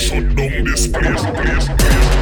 Shut down this place, place, place.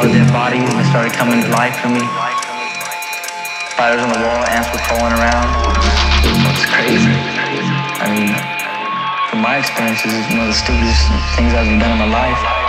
out of dead bodies and started coming to life for me. Spiders on the wall, ants were crawling around. It's crazy. I mean, from my experiences, it's one of the stupidest things I've ever done in my life.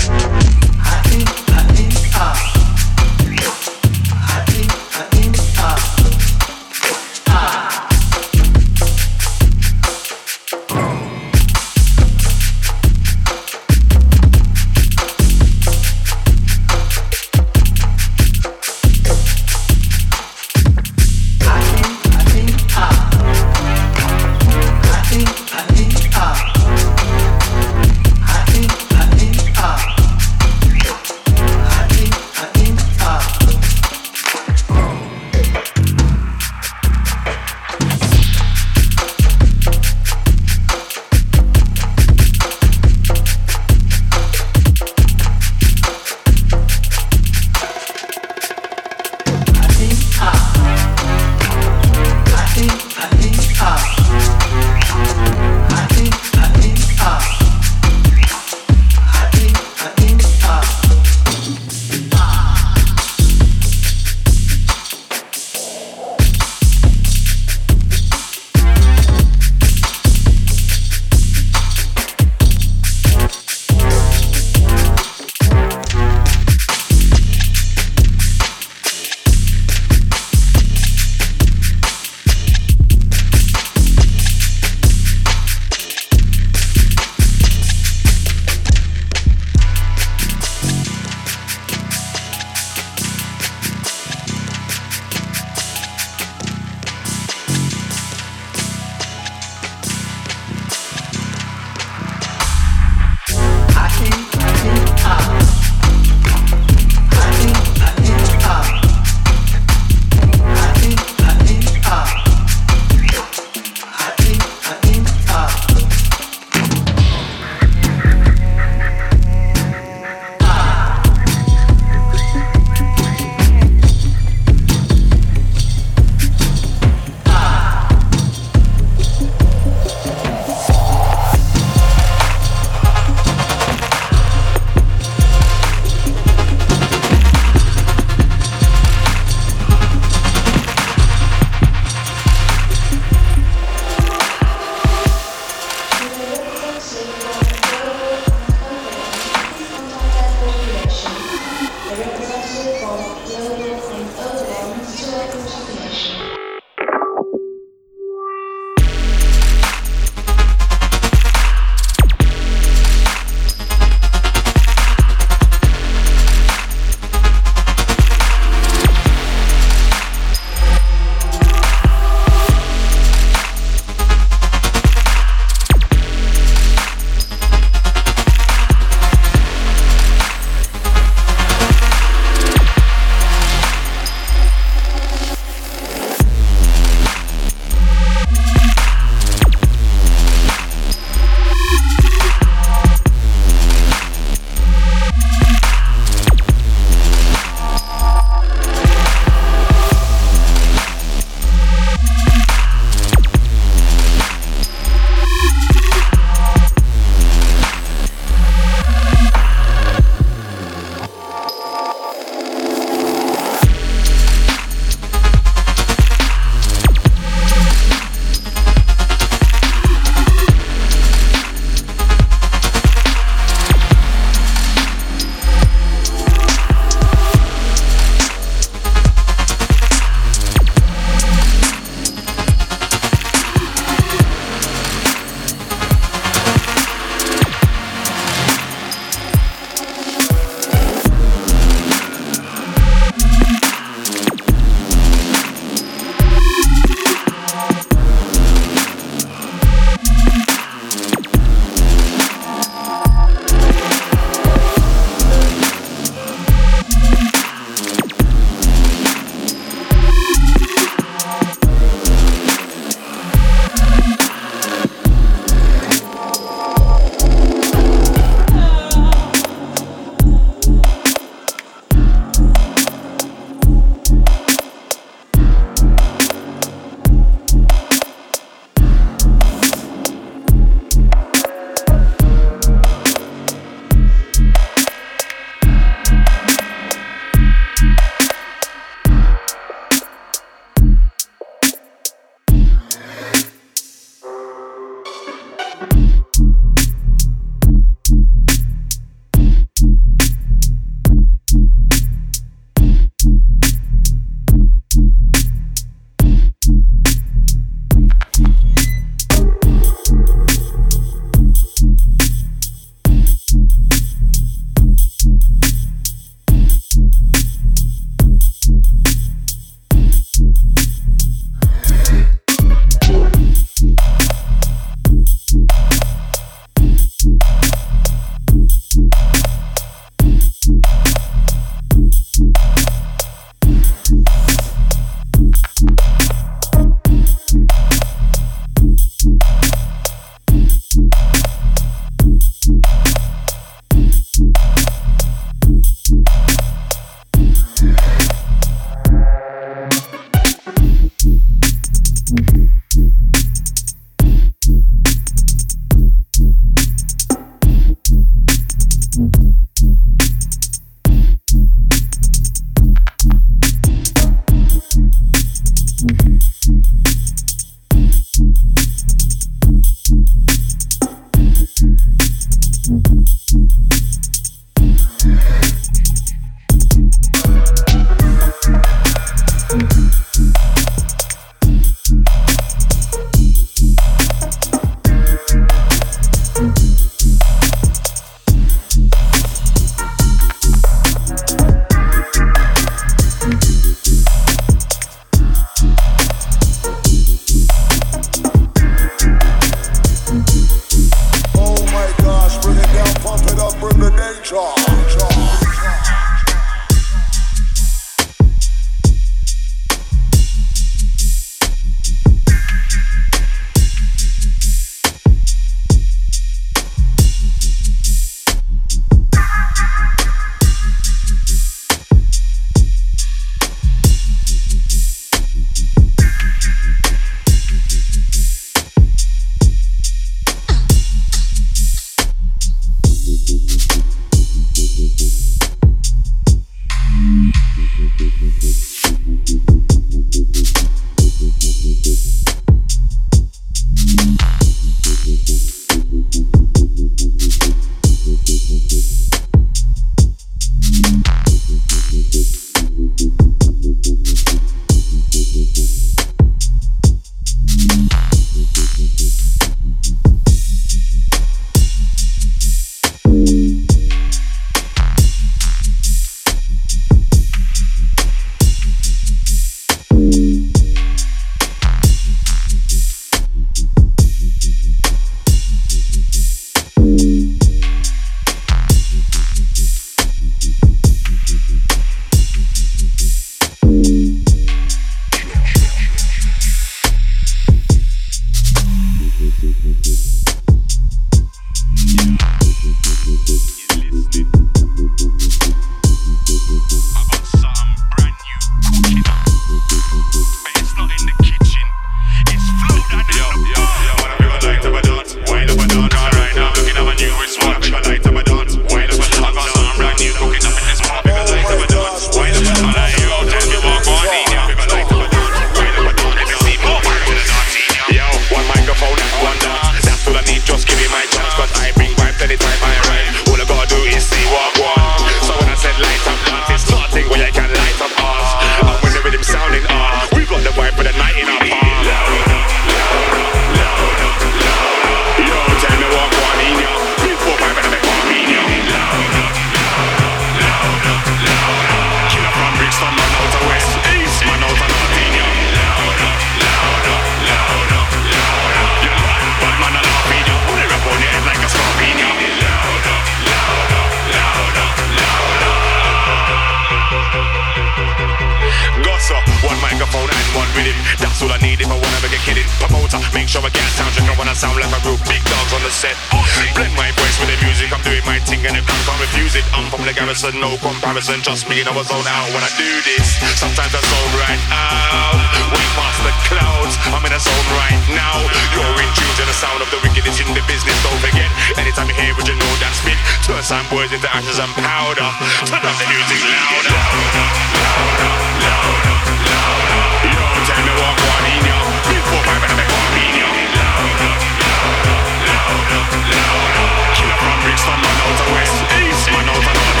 No comparison. Just me I was zone out when I do this. Sometimes I zone right out, way past the clouds. I'm in a zone right now. You're in tune to the sound of the wickedness in the business. Don't forget, anytime you hear it, you know that spit. Turn some boys into ashes and powder. Turn up the music louder. louder, louder, louder. louder. Yo, tell me what one in you. Big four, five, and I make one in you. Louder, louder, louder, louder. Killer from Brixton, man out of West, East, man out of North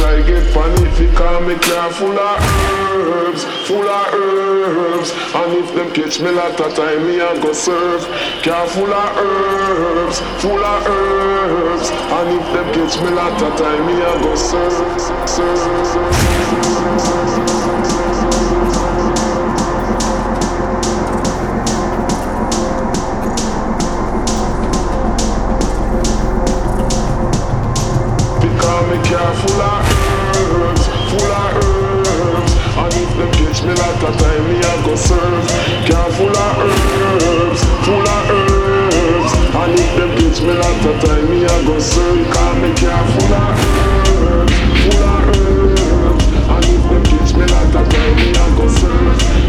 try get panic, because me car full of herbs, full of herbs. And if them catch me lot of time, me a go serve. Car full of herbs, full of herbs. And if them catch me lot of time, me a go serve, serve. Because me car full go serve. Car full of herbs, full of herbs. And if them catch me lot of time, me a go serve. Because me car full of herbs, full of herbs. And if them catch me lot of time, me a go serve.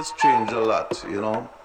Has changed a lot, you know.